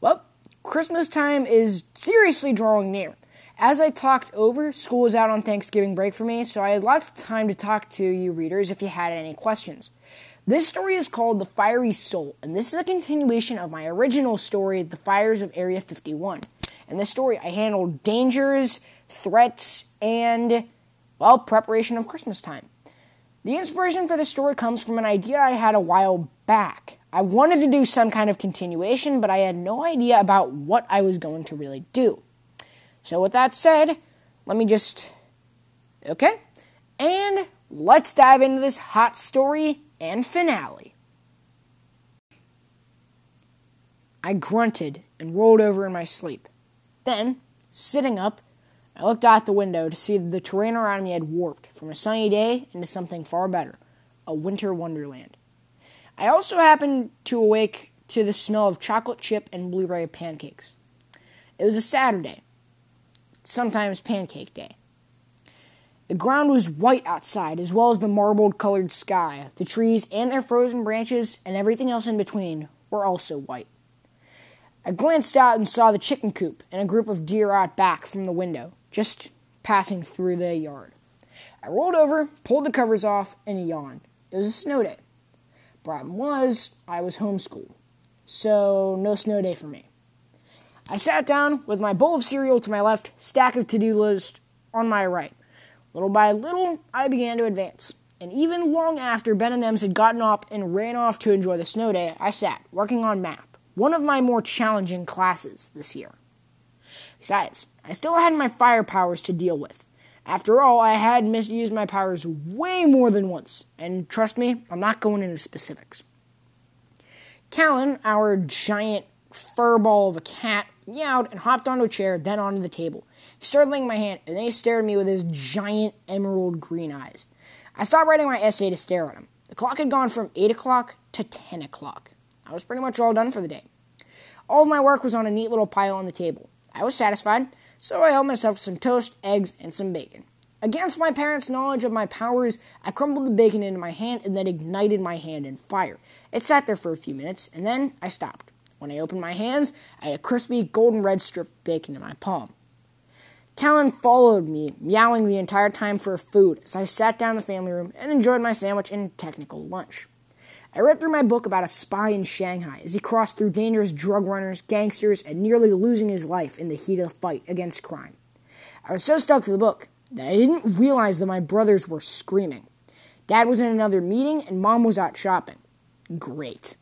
Well, Christmas time is seriously drawing near. As I talked over, school is out on Thanksgiving break for me, so I had lots of time to talk to you readers if you had any questions. This story is called The Fiery Soul, and this is a continuation of my original story, The Fires of Area 51. In this story, I handled dangers, threats, and, well, preparation of Christmas time. The inspiration for this story comes from an idea I had a while back. I wanted to do some kind of continuation, but I had no idea about what I was going to really do. So, with that said, let me just. Okay? And let's dive into this hot story and finale. I grunted and rolled over in my sleep. Then, sitting up, I looked out the window to see that the terrain around me had warped from a sunny day into something far better a winter wonderland. I also happened to awake to the smell of chocolate chip and blueberry pancakes. It was a Saturday, sometimes pancake day. The ground was white outside, as well as the marbled colored sky. The trees and their frozen branches and everything else in between were also white. I glanced out and saw the chicken coop and a group of deer out back from the window, just passing through the yard. I rolled over, pulled the covers off, and yawned. It was a snow day. Problem was, I was homeschooled, so no snow day for me. I sat down with my bowl of cereal to my left, stack of to do list on my right. Little by little, I began to advance. And even long after Ben and Ems had gotten up and ran off to enjoy the snow day, I sat, working on math, one of my more challenging classes this year. Besides, I still had my fire powers to deal with. After all, I had misused my powers way more than once, and trust me, I'm not going into specifics. Callan, our giant furball of a cat, meowed and hopped onto a chair, then onto the table. He started licking my hand, and then he stared at me with his giant emerald green eyes. I stopped writing my essay to stare at him. The clock had gone from 8 o'clock to 10 o'clock. I was pretty much all done for the day. All of my work was on a neat little pile on the table. I was satisfied, so I helped myself some toast, eggs, and some bacon. Against my parents' knowledge of my powers, I crumbled the bacon into my hand and then ignited my hand in fire. It sat there for a few minutes, and then I stopped. When I opened my hands, I had a crispy golden red strip of bacon in my palm. Callan followed me, meowing the entire time for food as I sat down in the family room and enjoyed my sandwich and technical lunch. I read through my book about a spy in Shanghai as he crossed through dangerous drug runners, gangsters, and nearly losing his life in the heat of the fight against crime. I was so stuck to the book that I didn't realize that my brothers were screaming. Dad was in another meeting and mom was out shopping. Great.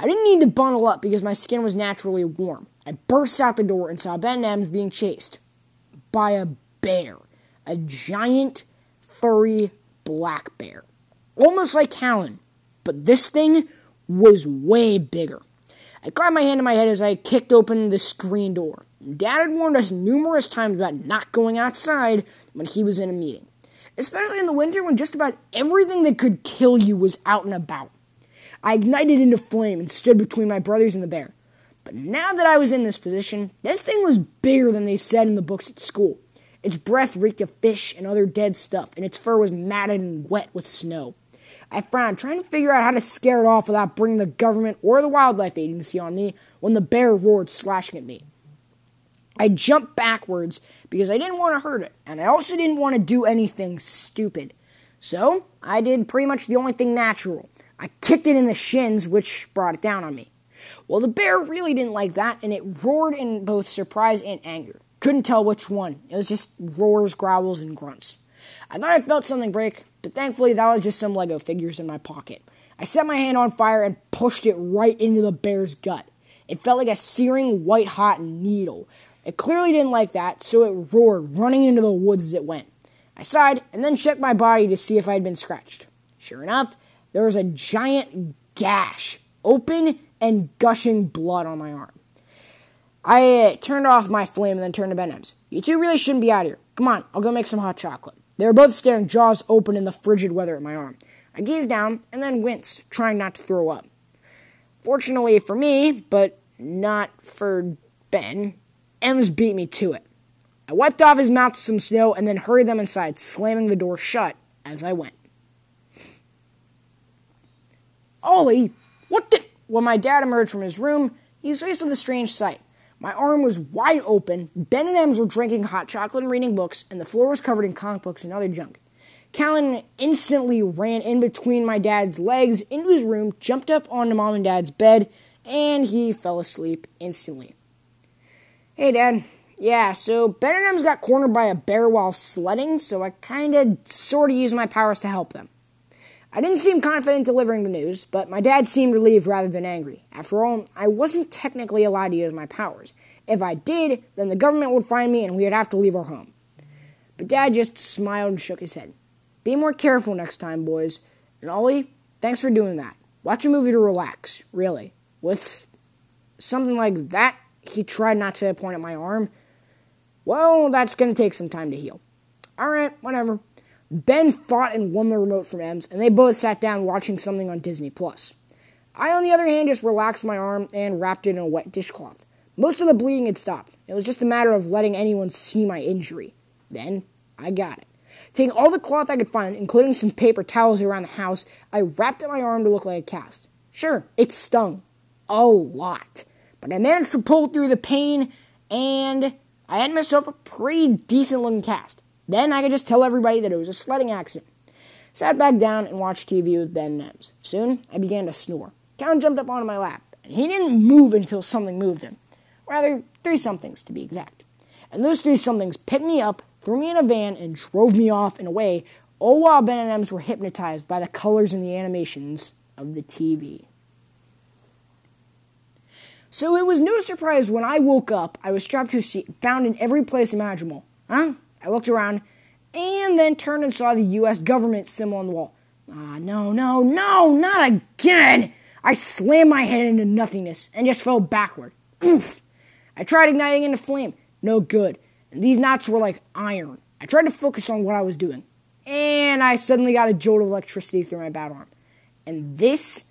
I didn't need to bundle up because my skin was naturally warm. I burst out the door and saw Ben Ems being chased by a bear, a giant, furry black bear, almost like Callan, but this thing was way bigger. I clapped my hand to my head as I kicked open the screen door. Dad had warned us numerous times about not going outside when he was in a meeting, especially in the winter when just about everything that could kill you was out and about. I ignited into flame and stood between my brothers and the bear. But now that I was in this position, this thing was bigger than they said in the books at school. Its breath reeked of fish and other dead stuff, and its fur was matted and wet with snow. I frowned, trying to figure out how to scare it off without bringing the government or the wildlife agency on me when the bear roared, slashing at me. I jumped backwards because I didn't want to hurt it, and I also didn't want to do anything stupid. So I did pretty much the only thing natural. I kicked it in the shins, which brought it down on me. Well, the bear really didn't like that, and it roared in both surprise and anger. Couldn't tell which one. It was just roars, growls, and grunts. I thought I felt something break, but thankfully that was just some Lego figures in my pocket. I set my hand on fire and pushed it right into the bear's gut. It felt like a searing white hot needle. It clearly didn't like that, so it roared, running into the woods as it went. I sighed and then checked my body to see if I had been scratched. Sure enough, there was a giant gash, open and gushing blood on my arm. I uh, turned off my flame and then turned to Ben Ems. You two really shouldn't be out here. Come on, I'll go make some hot chocolate. They were both staring jaws open in the frigid weather at my arm. I gazed down and then winced, trying not to throw up. Fortunately for me, but not for Ben, Ems beat me to it. I wiped off his mouth some snow and then hurried them inside, slamming the door shut as I went. Ollie, what the? When my dad emerged from his room, he was faced with a strange sight. My arm was wide open, Ben and Ems were drinking hot chocolate and reading books, and the floor was covered in comic books and other junk. Callan instantly ran in between my dad's legs into his room, jumped up onto mom and dad's bed, and he fell asleep instantly. Hey, Dad. Yeah, so Ben and Ems got cornered by a bear while sledding, so I kinda sorta used my powers to help them. I didn't seem confident delivering the news, but my dad seemed relieved rather than angry. After all, I wasn't technically allowed to use my powers. If I did, then the government would find me and we would have to leave our home. But dad just smiled and shook his head. Be more careful next time, boys. And Ollie, thanks for doing that. Watch a movie to relax, really. With something like that, he tried not to point at my arm. Well, that's going to take some time to heal. All right, whatever. Ben fought and won the remote from Ems, and they both sat down watching something on Disney Plus. I, on the other hand, just relaxed my arm and wrapped it in a wet dishcloth. Most of the bleeding had stopped. It was just a matter of letting anyone see my injury. Then I got it. Taking all the cloth I could find, including some paper towels around the house, I wrapped up my arm to look like a cast. Sure, it stung. A lot. But I managed to pull through the pain, and I had myself a pretty decent looking cast. Then I could just tell everybody that it was a sledding accident. Sat back down and watched TV with Ben Nems. Soon, I began to snore. Count jumped up onto my lap, and he didn't move until something moved him. Rather, three somethings to be exact. And those three somethings picked me up, threw me in a van, and drove me off and away, all while Ben and Ems were hypnotized by the colors and the animations of the TV. So it was no surprise when I woke up, I was strapped to a seat, bound in every place imaginable. Huh? I looked around and then turned and saw the U.S. government symbol on the wall. Ah, no, no, no, not again! I slammed my head into nothingness and just fell backward. Oof! I tried igniting into flame. No good. And these knots were like iron. I tried to focus on what I was doing. And I suddenly got a jolt of electricity through my bad arm. And this,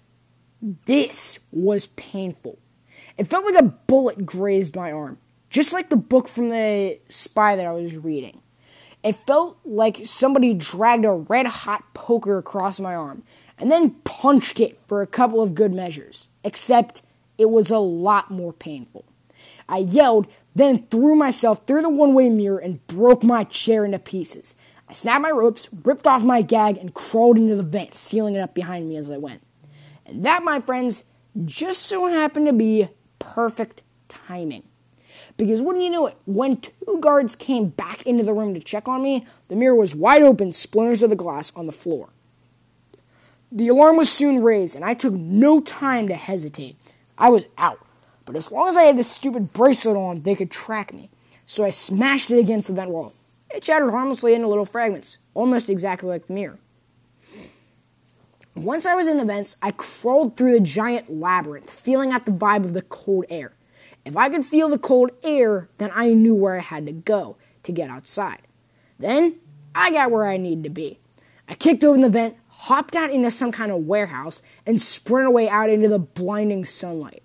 this was painful. It felt like a bullet grazed my arm just like the book from the spy that I was reading. It felt like somebody dragged a red hot poker across my arm and then punched it for a couple of good measures, except it was a lot more painful. I yelled, then threw myself through the one way mirror and broke my chair into pieces. I snapped my ropes, ripped off my gag, and crawled into the vent, sealing it up behind me as I went. And that, my friends, just so happened to be perfect timing. Because wouldn't you know it, when two guards came back into the room to check on me, the mirror was wide open, splinters of the glass on the floor. The alarm was soon raised, and I took no time to hesitate. I was out. But as long as I had this stupid bracelet on, they could track me. So I smashed it against the vent wall. It shattered harmlessly into little fragments, almost exactly like the mirror. Once I was in the vents, I crawled through the giant labyrinth, feeling out the vibe of the cold air. If I could feel the cold air, then I knew where I had to go to get outside. Then I got where I needed to be. I kicked open the vent, hopped out into some kind of warehouse, and sprinted away out into the blinding sunlight.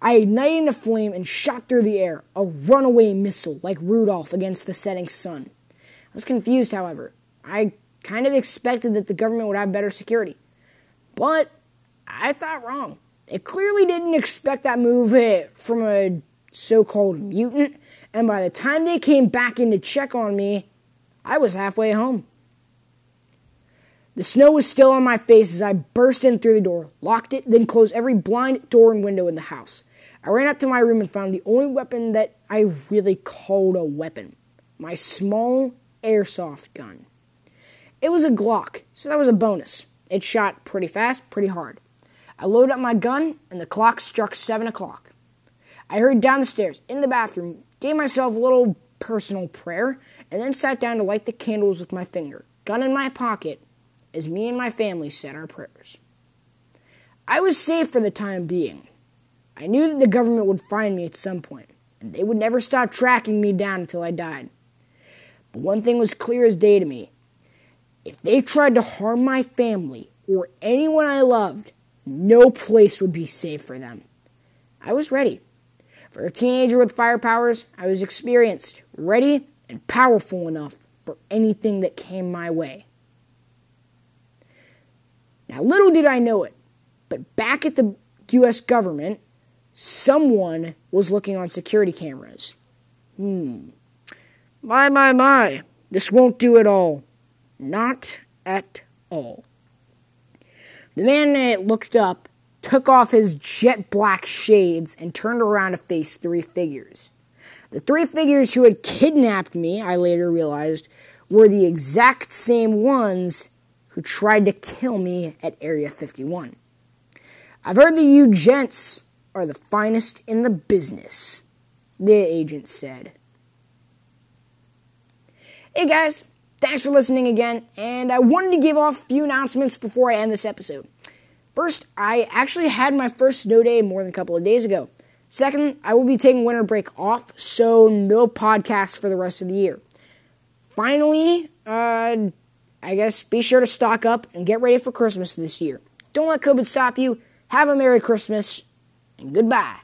I ignited a flame and shot through the air, a runaway missile like Rudolph against the setting sun. I was confused, however. I kind of expected that the government would have better security. But I thought wrong. It clearly didn't expect that move eh, from a so called mutant, and by the time they came back in to check on me, I was halfway home. The snow was still on my face as I burst in through the door, locked it, then closed every blind door and window in the house. I ran up to my room and found the only weapon that I really called a weapon my small airsoft gun. It was a Glock, so that was a bonus. It shot pretty fast, pretty hard. I loaded up my gun, and the clock struck seven o'clock. I hurried down the stairs, in the bathroom, gave myself a little personal prayer, and then sat down to light the candles with my finger, gun in my pocket, as me and my family said our prayers. I was safe for the time being. I knew that the government would find me at some point, and they would never stop tracking me down until I died. But one thing was clear as day to me. If they tried to harm my family or anyone I loved, no place would be safe for them. I was ready. For a teenager with fire powers, I was experienced, ready, and powerful enough for anything that came my way. Now, little did I know it, but back at the U.S. government, someone was looking on security cameras. Hmm. My, my, my. This won't do at all. Not at all. The man looked up, took off his jet black shades, and turned around to face three figures. The three figures who had kidnapped me, I later realized, were the exact same ones who tried to kill me at Area 51. I've heard that you gents are the finest in the business, the agent said. Hey guys, thanks for listening again, and I wanted to give off a few announcements before I end this episode. First, I actually had my first snow day more than a couple of days ago. Second, I will be taking winter break off, so no podcast for the rest of the year. Finally, uh, I guess be sure to stock up and get ready for Christmas this year. Don't let COVID stop you. Have a Merry Christmas and goodbye.